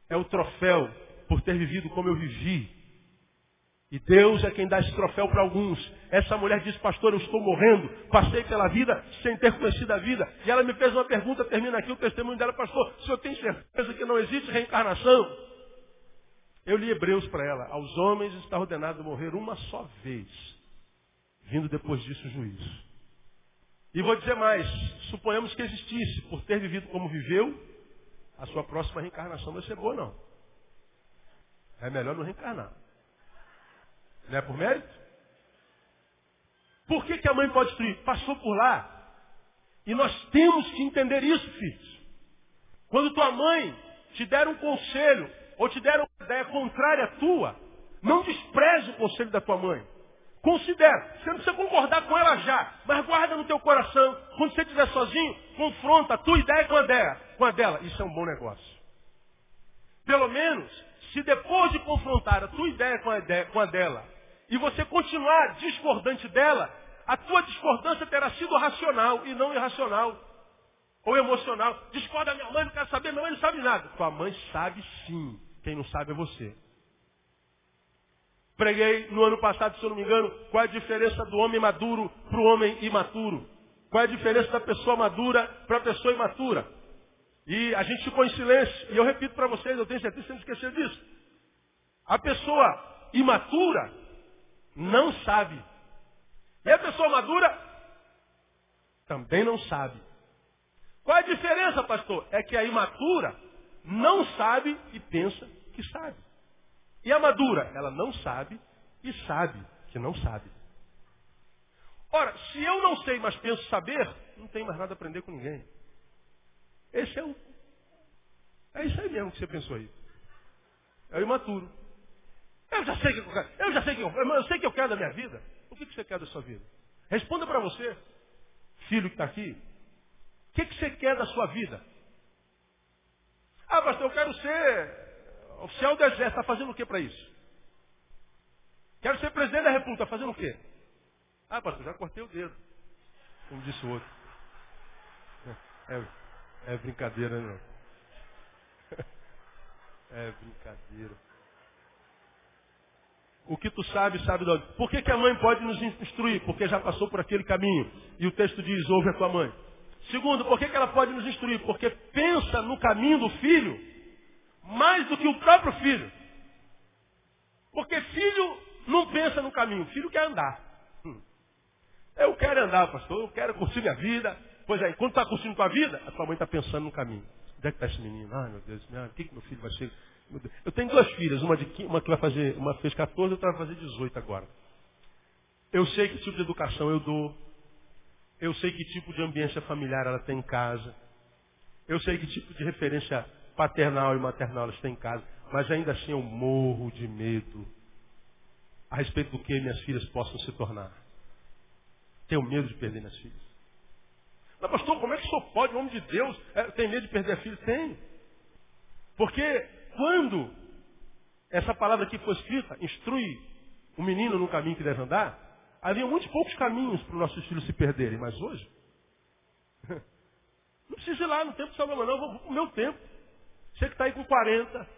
É o troféu por ter vivido como eu vivi. E Deus é quem dá esse troféu para alguns. Essa mulher disse, pastor, eu estou morrendo, passei pela vida sem ter conhecido a vida. E ela me fez uma pergunta, termina aqui o testemunho dela, pastor, o senhor tem certeza que não existe reencarnação? Eu li Hebreus para ela, aos homens está ordenado morrer uma só vez, vindo depois disso o juízo. E vou dizer mais, suponhamos que existisse, por ter vivido como viveu, a sua próxima reencarnação vai ser boa não. É melhor não reencarnar. Não é por mérito? Por que, que a mãe pode destruir? Passou por lá. E nós temos que entender isso, filhos. Quando tua mãe te der um conselho, ou te der uma ideia contrária à tua, não despreze o conselho da tua mãe. Considera. Você não precisa concordar com ela já, mas guarda no teu coração. Quando você estiver sozinho, confronta a tua ideia com a dela. Com a dela. Isso é um bom negócio. Pelo menos, se depois de confrontar a tua ideia com a, ideia, com a dela, e você continuar discordante dela, a tua discordância terá sido racional e não irracional. Ou emocional. Discorda minha mãe, não quer saber, minha mãe não sabe nada. Tua mãe sabe sim. Quem não sabe é você. Preguei no ano passado, se eu não me engano, qual é a diferença do homem maduro para o homem imaturo. Qual é a diferença da pessoa madura para a pessoa imatura. E a gente ficou em silêncio. E eu repito para vocês, eu tenho certeza que você não esquecer disso. A pessoa imatura não sabe. E a pessoa madura também não sabe. Qual é a diferença, pastor? É que a imatura não sabe e pensa que sabe. E a madura, ela não sabe e sabe que não sabe. Ora, se eu não sei, mas penso saber, não tenho mais nada a aprender com ninguém. Esse é o. É isso aí mesmo que você pensou aí. É o imaturo. Eu já sei que eu quero. Eu já sei que eu, eu sei que eu quero da minha vida. O que, que você quer da sua vida? Responda para você, filho que está aqui. O que, que você quer da sua vida? Ah, pastor, eu quero ser oficial do exército. Está fazendo o que para isso? Quero ser presidente da república. Está fazendo o quê? Ah, pastor, já cortei o dedo. Como disse o outro. É, é brincadeira, não. É brincadeira. O que tu sabes, sabe de onde. Por que, que a mãe pode nos instruir? Porque já passou por aquele caminho. E o texto diz, ouve a tua mãe. Segundo, por que, que ela pode nos instruir? Porque pensa no caminho do filho mais do que o próprio filho. Porque filho não pensa no caminho, filho quer andar. Hum. Eu quero andar, pastor, eu quero curtir minha vida. Pois é, enquanto está curtindo tua vida, a tua mãe está pensando no caminho. Onde é que está esse menino? Ai, meu Deus, o que, que meu filho vai ser? Eu tenho duas filhas, uma, de, uma que vai fazer, uma fez 14, outra vai fazer 18 agora. Eu sei que tipo de educação eu dou. Eu sei que tipo de ambiência familiar ela tem em casa. Eu sei que tipo de referência paternal e maternal elas têm em casa. Mas ainda assim eu morro de medo a respeito do que minhas filhas possam se tornar. Tenho medo de perder minhas filhas. Mas pastor, como é que o senhor pode, homem de Deus, é, tem medo de perder a filha? Tem. Porque quando essa palavra aqui foi escrita, instrui o menino no caminho que deve andar, havia muitos poucos caminhos para os nossos filhos se perderem, mas hoje, não precisa ir lá no tempo de Salomão, não, vou, para o meu tempo. Você que está aí com 40,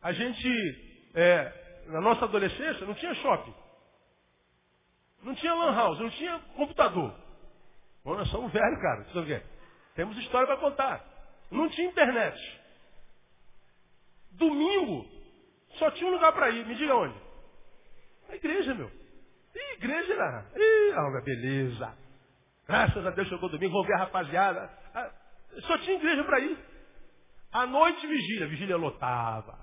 a gente, é, na nossa adolescência, não tinha shopping. Não tinha lan house, não tinha computador. Bom, nós somos velhos, cara. Temos história para contar. Não tinha internet. Domingo, só tinha um lugar para ir. Me diga onde? A igreja, meu. Ih, igreja era. Ih, ah, beleza. Graças a Deus chegou domingo, vou ver a rapaziada. Ah, só tinha igreja para ir. À noite, vigília. Vigília lotava.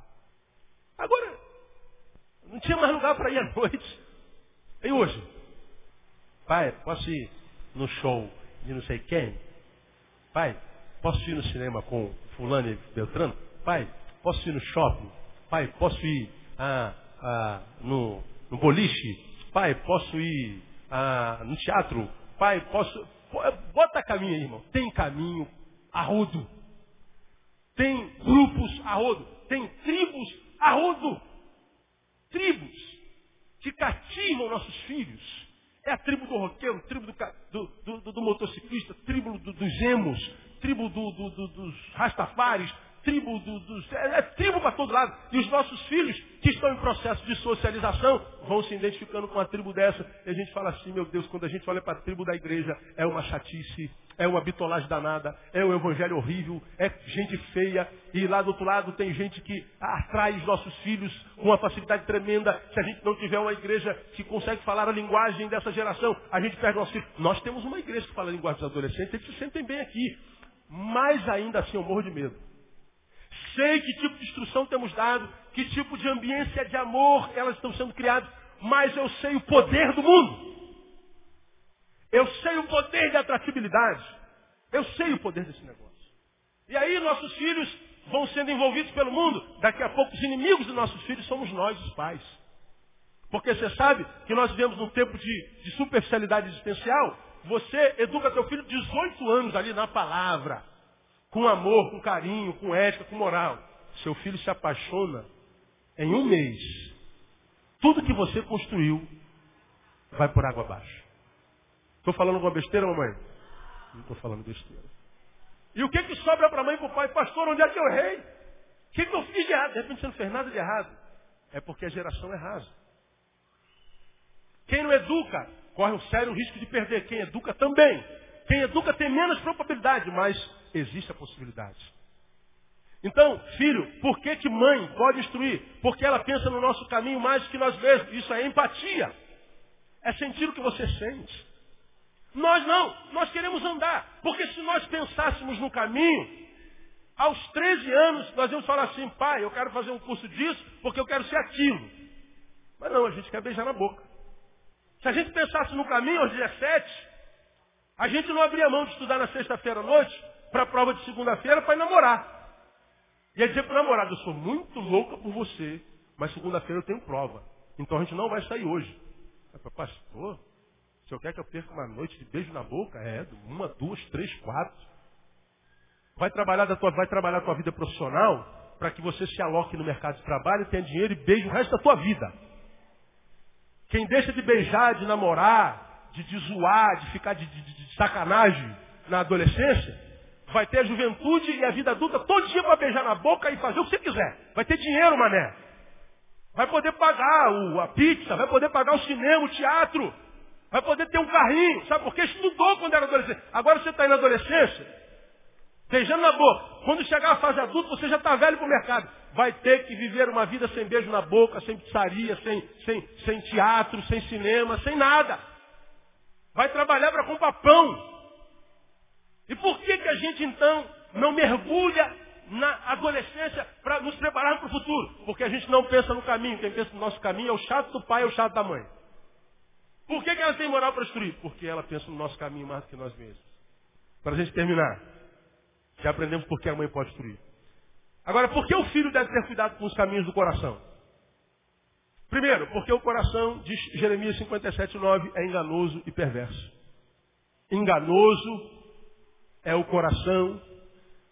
Agora, não tinha mais lugar para ir à noite. E hoje? Pai, posso ir no show de não sei quem? Pai, posso ir no cinema com fulano e Beltrano? Pai, Posso ir no shopping? Pai, posso ir ah, ah, no, no boliche? Pai, posso ir ah, no teatro? Pai, posso. Bota caminho aí, irmão. Tem caminho arrodo. Tem grupos arrodo. Tem tribos arrodo. Tribos que cativam nossos filhos. É a tribo do roqueiro, tribo do, do, do, do motociclista, tribo dos emos, tribo dos rastafares, tribo do. É, é tribo para todo lado. E os nossos filhos, que estão em processo de socialização, vão se identificando com a tribo dessa. E a gente fala assim, meu Deus, quando a gente olha para a tribo da igreja, é uma chatice, é uma bitolagem danada, é um evangelho horrível, é gente feia. E lá do outro lado tem gente que atrai os nossos filhos com uma facilidade tremenda. Se a gente não tiver uma igreja que consegue falar a linguagem dessa geração, a gente perde nossos filhos. Nós temos uma igreja que fala a linguagem dos adolescentes, eles se sentem bem aqui. Mas ainda assim eu morro de medo sei que tipo de instrução temos dado, que tipo de ambiência de amor elas estão sendo criadas, mas eu sei o poder do mundo. Eu sei o poder de atratividade. Eu sei o poder desse negócio. E aí nossos filhos vão sendo envolvidos pelo mundo. Daqui a pouco os inimigos dos nossos filhos somos nós, os pais. Porque você sabe que nós vivemos num tempo de, de superficialidade existencial. Você educa teu filho 18 anos ali na palavra com amor, com carinho, com ética, com moral. Seu filho se apaixona em um mês. Tudo que você construiu vai por água abaixo. Estou falando alguma besteira, mamãe? Não estou falando besteira. E o que, que sobra para a mãe e para o pai? Pastor, onde é que eu errei? que, que eu fiz de errado? De repente você não fez nada de errado. É porque a geração é rasa. Quem não educa, corre um sério risco de perder. Quem educa também. Quem educa tem menos probabilidade, mas existe a possibilidade. Então, filho, por que, que mãe pode instruir? Porque ela pensa no nosso caminho mais do que nós mesmos. Isso é empatia. É sentir o que você sente. Nós não, nós queremos andar. Porque se nós pensássemos no caminho, aos 13 anos nós íamos falar assim, pai, eu quero fazer um curso disso porque eu quero ser ativo. Mas não, a gente quer beijar na boca. Se a gente pensasse no caminho aos 17, a gente não abria mão de estudar na sexta-feira à noite para a prova de segunda-feira para namorar. Ia dizer para o namorado, eu sou muito louca por você, mas segunda-feira eu tenho prova. Então a gente não vai sair hoje. Pastor, o senhor quer que eu perca uma noite de beijo na boca? É, uma, duas, três, quatro. Vai trabalhar, da tua, vai trabalhar a tua vida profissional para que você se aloque no mercado de trabalho, tenha dinheiro e beije o resto da tua vida. Quem deixa de beijar, de namorar, de, de zoar, de ficar de, de, de sacanagem na adolescência, vai ter a juventude e a vida adulta todo dia para beijar na boca e fazer o que você quiser. Vai ter dinheiro, mané. Vai poder pagar o, a pizza, vai poder pagar o cinema, o teatro. Vai poder ter um carrinho. Sabe por quê? Estudou quando era adolescente. Agora você está aí na adolescência, beijando na boca. Quando chegar a fase adulta, você já está velho para o mercado. Vai ter que viver uma vida sem beijo na boca, sem pizzaria, sem, sem, sem teatro, sem cinema, sem nada. Vai trabalhar para comprar pão. E por que, que a gente então não mergulha na adolescência para nos preparar para o futuro? Porque a gente não pensa no caminho. Quem pensa no nosso caminho é o chato do pai é o chato da mãe. Por que, que ela tem moral para instruir? Porque ela pensa no nosso caminho mais do que nós mesmos. Para a gente terminar, já aprendemos por que a mãe pode instruir. Agora, por que o filho deve ter cuidado com os caminhos do coração? Primeiro, porque o coração, diz Jeremias 57, 9, é enganoso e perverso. Enganoso é o coração,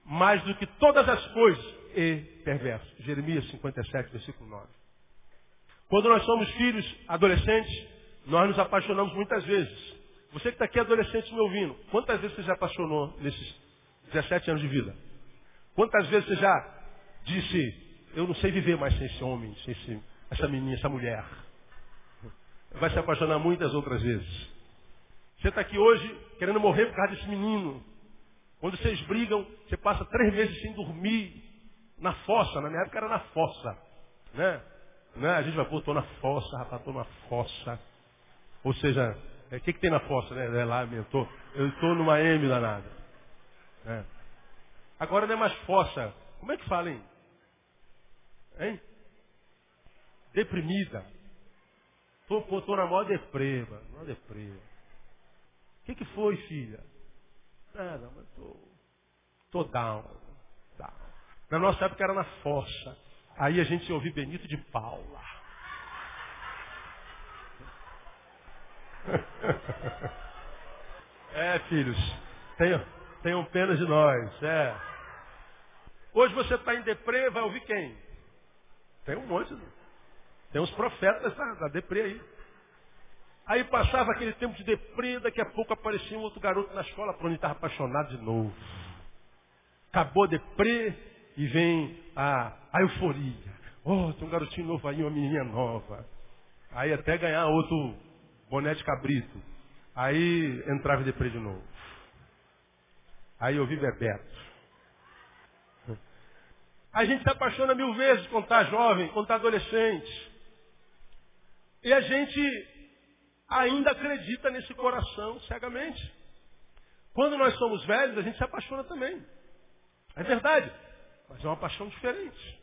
mais do que todas as coisas, e perverso. Jeremias 57, versículo 9. Quando nós somos filhos adolescentes, nós nos apaixonamos muitas vezes. Você que está aqui adolescente me ouvindo, quantas vezes você já apaixonou nesses 17 anos de vida? Quantas vezes você já disse, eu não sei viver mais sem esse homem, sem esse, essa menina, essa mulher? Vai se apaixonar muitas outras vezes. Você está aqui hoje querendo morrer por causa desse menino. Quando vocês brigam, você passa três meses sem dormir na fossa. Na minha época era na fossa. Né? né? A gente vai, pô, estou na fossa, rapaz, estou na fossa. Ou seja, o é, que, que tem na fossa, né? É lá, eu estou eu numa M danada. É. Agora não é mais fossa. Como é que fala, hein? Hein? Deprimida. Tô, na maior depreva. Maior depreva. O que, que foi, filha? Nada, mas tô, tô down, down. Na nossa época era na fossa. Aí a gente ouviu Benito de Paula. é, filhos, tenham, tenham pena de nós. É. Hoje você está em deprê, vai ouvir quem? Tem um monte. Tem uns profetas da, da deprê aí. Aí passava aquele tempo de deprê, daqui a pouco aparecia um outro garoto na escola, para onde estava apaixonado de novo. Acabou a deprê e vem a, a euforia. Oh, tem um garotinho novo aí, uma menininha nova. Aí até ganhar outro boné de cabrito. Aí entrava em deprê de novo. Aí eu vi Bebeto. A gente se apaixona mil vezes quando está jovem, quando está adolescente. E a gente ainda acredita nesse coração cegamente. Quando nós somos velhos, a gente se apaixona também. É verdade, mas é uma paixão diferente.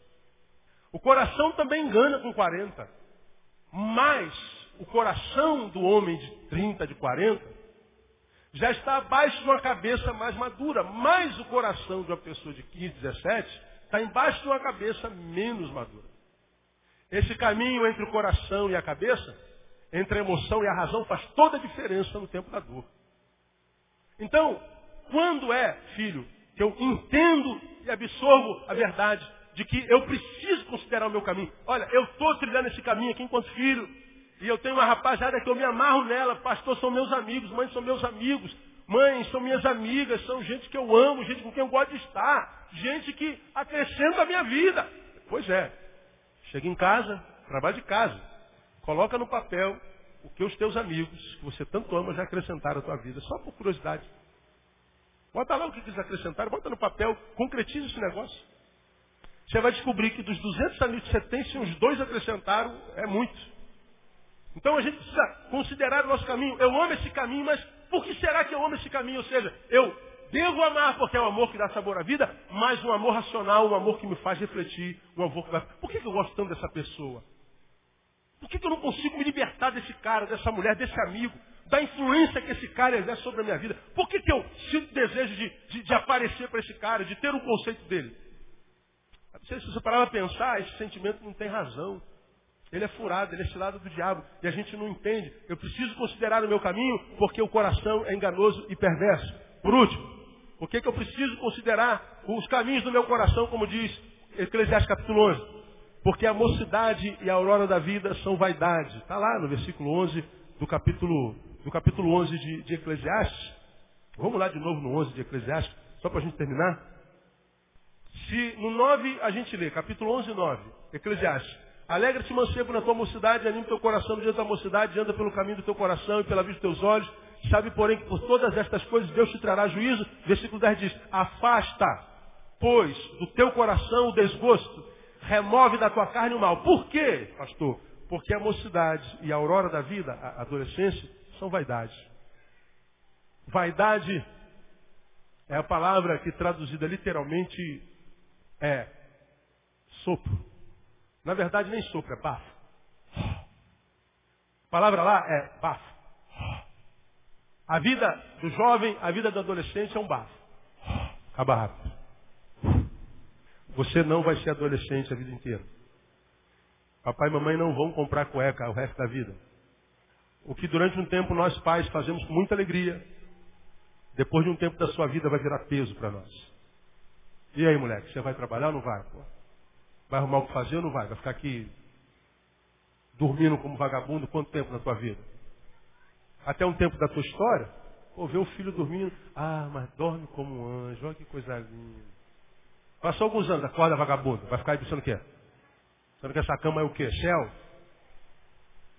O coração também engana com 40. Mas o coração do homem de 30, de 40, já está abaixo de uma cabeça mais madura. Mas o coração de uma pessoa de 15, 17, está embaixo de uma cabeça menos madura. Esse caminho entre o coração e a cabeça entre a emoção e a razão faz toda a diferença no tempo da dor. Então, quando é, filho, que eu entendo e absorvo a verdade de que eu preciso considerar o meu caminho. Olha, eu estou trilhando esse caminho aqui enquanto filho, e eu tenho uma rapaziada que eu me amarro nela, pastor são meus amigos, mãe são meus amigos. Mãe, são minhas amigas, são gente que eu amo, gente com quem eu gosto de estar, gente que acrescenta a minha vida. Pois é. Chega em casa, trabalho de casa. Coloca no papel o que os teus amigos, que você tanto ama, já acrescentaram à tua vida, só por curiosidade. Bota lá o que eles acrescentaram, bota no papel, concretiza esse negócio. Você vai descobrir que dos 200 amigos que você tem, se uns dois acrescentaram, é muito. Então a gente precisa considerar o nosso caminho. Eu amo esse caminho, mas por que será que eu amo esse caminho? Ou seja, eu devo amar porque é o amor que dá sabor à vida, mas um amor racional, um amor que me faz refletir, um amor que vai... Por que, eu gosto tanto dessa pessoa? Por que, eu não consigo me libertar desse cara, dessa mulher, desse amigo, da influência que esse cara exerce sobre a minha vida? Por que, que eu sinto desejo de, de, de aparecer para esse cara, de ter o um conceito dele? Se você parar para pensar, esse sentimento não tem razão. Ele é furado, ele é cilado do diabo. E a gente não entende. Eu preciso considerar o meu caminho porque o coração é enganoso e perverso. Por último, por que, que eu preciso considerar os caminhos do meu coração, como diz Eclesiastes capítulo 11? Porque a mocidade e a aurora da vida são vaidade. Está lá no versículo 11 do capítulo, do capítulo 11 de, de Eclesiastes. Vamos lá de novo no 11 de Eclesiastes, só para a gente terminar. Se no 9 a gente lê, capítulo 11, 9, Eclesiastes. Alegra-te, mancebo, na tua mocidade, anima teu coração diante da mocidade, anda pelo caminho do teu coração e pela vista dos teus olhos. Sabe, porém, que por todas estas coisas Deus te trará juízo. Versículo 10 diz, afasta, pois, do teu coração o desgosto, remove da tua carne o mal. Por quê, pastor? Porque a mocidade e a aurora da vida, a adolescência, são vaidade. Vaidade é a palavra que traduzida literalmente é sopro. Na verdade, nem sopro, é bafo. A palavra lá é bafo. A vida do jovem, a vida do adolescente é um bafo. Acaba rápido. Você não vai ser adolescente a vida inteira. Papai e mamãe não vão comprar cueca o resto da vida. O que durante um tempo nós pais fazemos com muita alegria, depois de um tempo da sua vida vai virar peso para nós. E aí, moleque, você vai trabalhar ou não vai? Pô? Vai arrumar o que fazer ou não vai? Vai ficar aqui dormindo como vagabundo quanto tempo na tua vida? Até um tempo da tua história? Pô, ver o filho dormindo. Ah, mas dorme como um anjo. Olha que coisa linda. Passou alguns anos, acorda vagabundo. Vai ficar aí pensando o quê? Pensando que essa cama é o quê? Céu?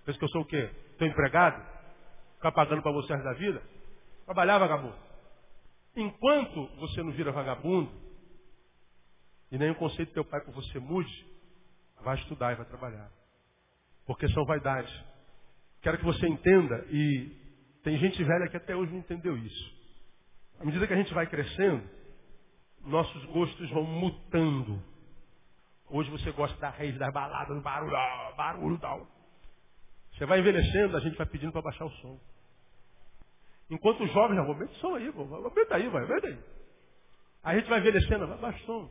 Pensa que eu sou o quê? Teu empregado? Ficar pagando para você da vida? Trabalhar vagabundo. Enquanto você não vira vagabundo, e nem o conceito do teu pai por você mude, vai estudar e vai trabalhar. Porque são vaidades. Quero que você entenda, e tem gente velha que até hoje não entendeu isso. À medida que a gente vai crescendo, nossos gostos vão mutando. Hoje você gosta da raiz, da balada, do barulho, barulho tal. Você vai envelhecendo, a gente vai pedindo para baixar o som. Enquanto os jovens, aumenta o som aí, aumenta aí, vai, aumenta aí. A gente vai envelhecendo, vai baixar o som.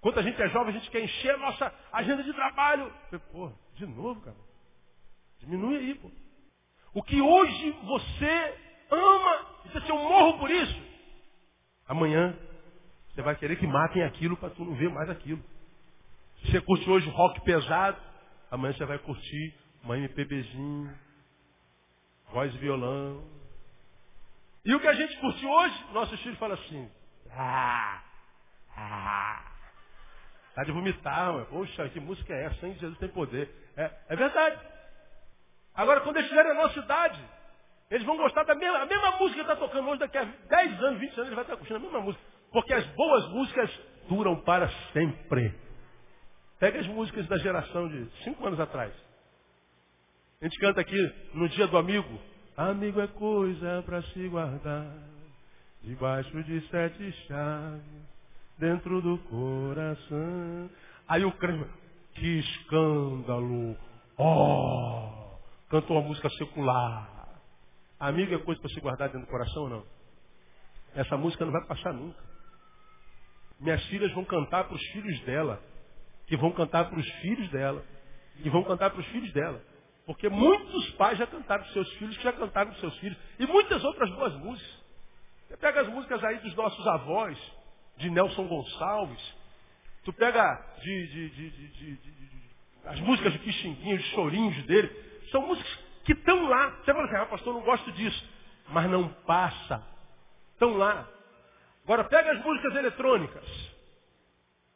Quando a gente é jovem, a gente quer encher a nossa agenda de trabalho. Pô, de novo, cara. Diminui aí, pô. O que hoje você ama, você se eu morro por isso. Amanhã você vai querer que matem aquilo para tu não ver mais aquilo. Se você curte hoje rock pesado, amanhã você vai curtir uma MPBzinho, voz e violão. E o que a gente curte hoje, nossos filhos falam assim, ah, ah, Está de vomitar, poxa, que música é essa, hein? Jesus tem poder. É, é verdade. Agora, quando eles estiverem na nossa idade, eles vão gostar da mesma, mesma música que está tocando hoje, daqui a 10 anos, 20 anos, ele vai estar curtindo a mesma música. Porque as boas músicas duram para sempre. Pega as músicas da geração de 5 anos atrás. A gente canta aqui no dia do amigo. Amigo é coisa para se guardar debaixo de sete chaves dentro do coração. Aí o crente, que escândalo! Oh! Cantou uma música secular. Amigo é coisa para se guardar dentro do coração ou não? Essa música não vai passar nunca. Minhas filhas vão cantar para os filhos dela, que vão cantar para os filhos dela, que vão cantar para os filhos dela. Porque muitos pais já cantaram para seus filhos, que já cantaram para seus filhos, e muitas outras boas músicas. Você pega as músicas aí dos nossos avós, de Nelson Gonçalves. Tu pega de, de, de, as músicas de Pixinguinho, os chorinhos dele. São músicas que estão lá. Você fala assim, ah, pastor, não gosto disso. Mas não passa Estão lá. Agora pega as músicas eletrônicas.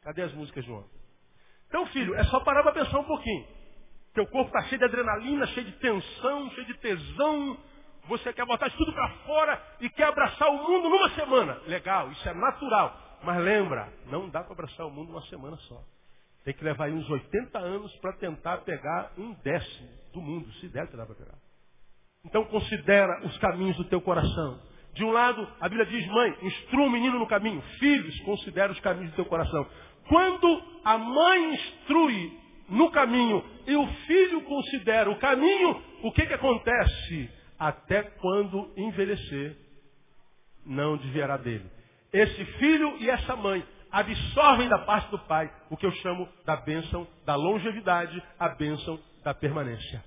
Cadê as músicas ontem? Então, filho, é só parar para pensar um pouquinho. Teu corpo está cheio de adrenalina, cheio de tensão, cheio de tesão. Você quer botar tudo para fora e quer abraçar o mundo numa semana. Legal, isso é natural. Mas lembra, não dá para abraçar o mundo numa semana só. Tem que levar aí uns 80 anos para tentar pegar um décimo do mundo, se der, dá para pegar. Então considera os caminhos do teu coração. De um lado, a Bíblia diz, mãe, instrua o menino no caminho. Filhos, considera os caminhos do teu coração. Quando a mãe instrui no caminho e o filho considera o caminho, o que, que acontece? Até quando envelhecer, não desviará dele. Esse filho e essa mãe absorvem da parte do pai o que eu chamo da bênção da longevidade, a bênção da permanência.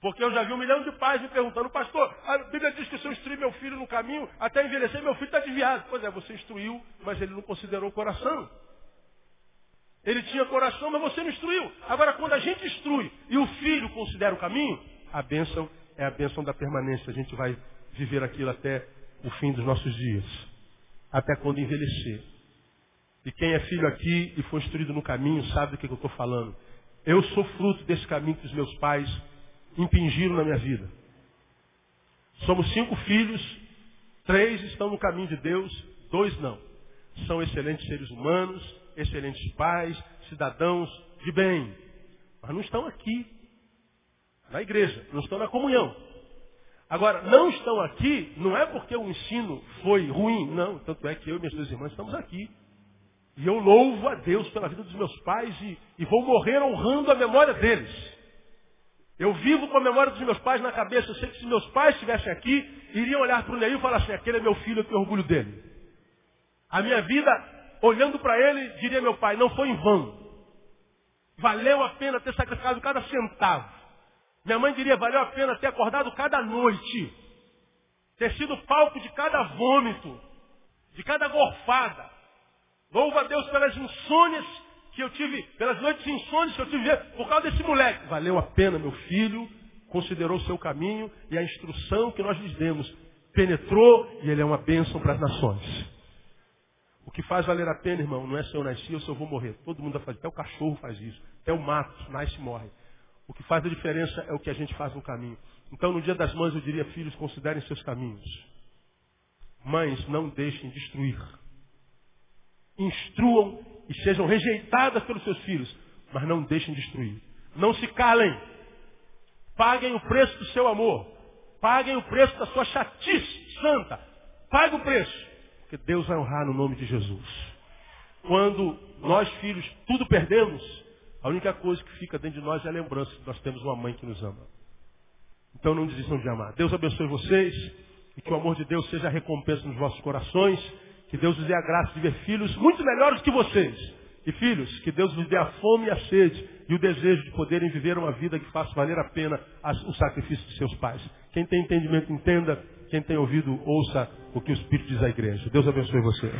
Porque eu já vi um milhão de pais me perguntando, pastor, a Bíblia diz que se eu instruir meu filho no caminho, até envelhecer, meu filho está desviado. Pois é, você instruiu, mas ele não considerou o coração. Ele tinha coração, mas você não instruiu. Agora, quando a gente instrui e o filho considera o caminho, a bênção é a bênção da permanência. A gente vai viver aquilo até o fim dos nossos dias. Até quando envelhecer. E quem é filho aqui e foi instruído no caminho sabe do que, eu estou falando. Eu sou fruto desse caminho que os meus pais impingiram na minha vida. Somos cinco filhos, três estão no caminho de Deus, dois não. São excelentes seres humanos, excelentes pais, cidadãos de bem. Mas não estão aqui, na igreja, não estão na comunhão. Agora, não estão aqui, não é porque o ensino foi ruim, não. Tanto é que eu e minhas duas irmãs estamos aqui. E eu louvo a Deus pela vida dos meus pais e, e vou morrer honrando a memória deles. Eu vivo com a memória dos meus pais na cabeça. Eu sei que se meus pais estivessem aqui, iriam olhar para o Neil e falar assim, aquele é meu filho, eu tenho orgulho dele. A minha vida, olhando para ele, diria meu pai, não foi em vão. Valeu a pena ter sacrificado cada centavo. Minha mãe diria, valeu a pena ter acordado cada noite. Ter sido palco de cada vômito. De cada gorfada. Louva a Deus pelas insônias que eu tive, pelas noites insônias que eu tive por causa desse moleque. Valeu a pena, meu filho, considerou o seu caminho e a instrução que nós lhes demos penetrou e ele é uma bênção para as nações. O que faz valer a pena, irmão, não é se eu nasci ou se eu vou morrer. Todo mundo vai fazer. Até o cachorro faz isso. Até o mato nasce e morre. O que faz a diferença é o que a gente faz no caminho. Então, no dia das mães, eu diria, filhos, considerem seus caminhos. Mães, não deixem destruir. Instruam e sejam rejeitadas pelos seus filhos, mas não deixem destruir. Não se calem. Paguem o preço do seu amor. Paguem o preço da sua chatice santa. Pague o preço. Porque Deus vai honrar no nome de Jesus. Quando nós, filhos, tudo perdemos, a única coisa que fica dentro de nós é a lembrança que nós temos uma mãe que nos ama. Então não desistam de amar. Deus abençoe vocês e que o amor de Deus seja a recompensa nos vossos corações. Que Deus vos dê a graça de ver filhos muito melhores que vocês. E filhos, que Deus vos dê a fome e a sede e o desejo de poderem viver uma vida que faça valer a pena o sacrifício de seus pais. Quem tem entendimento, entenda. Quem tem ouvido, ouça o que o Espírito diz à igreja. Deus abençoe você.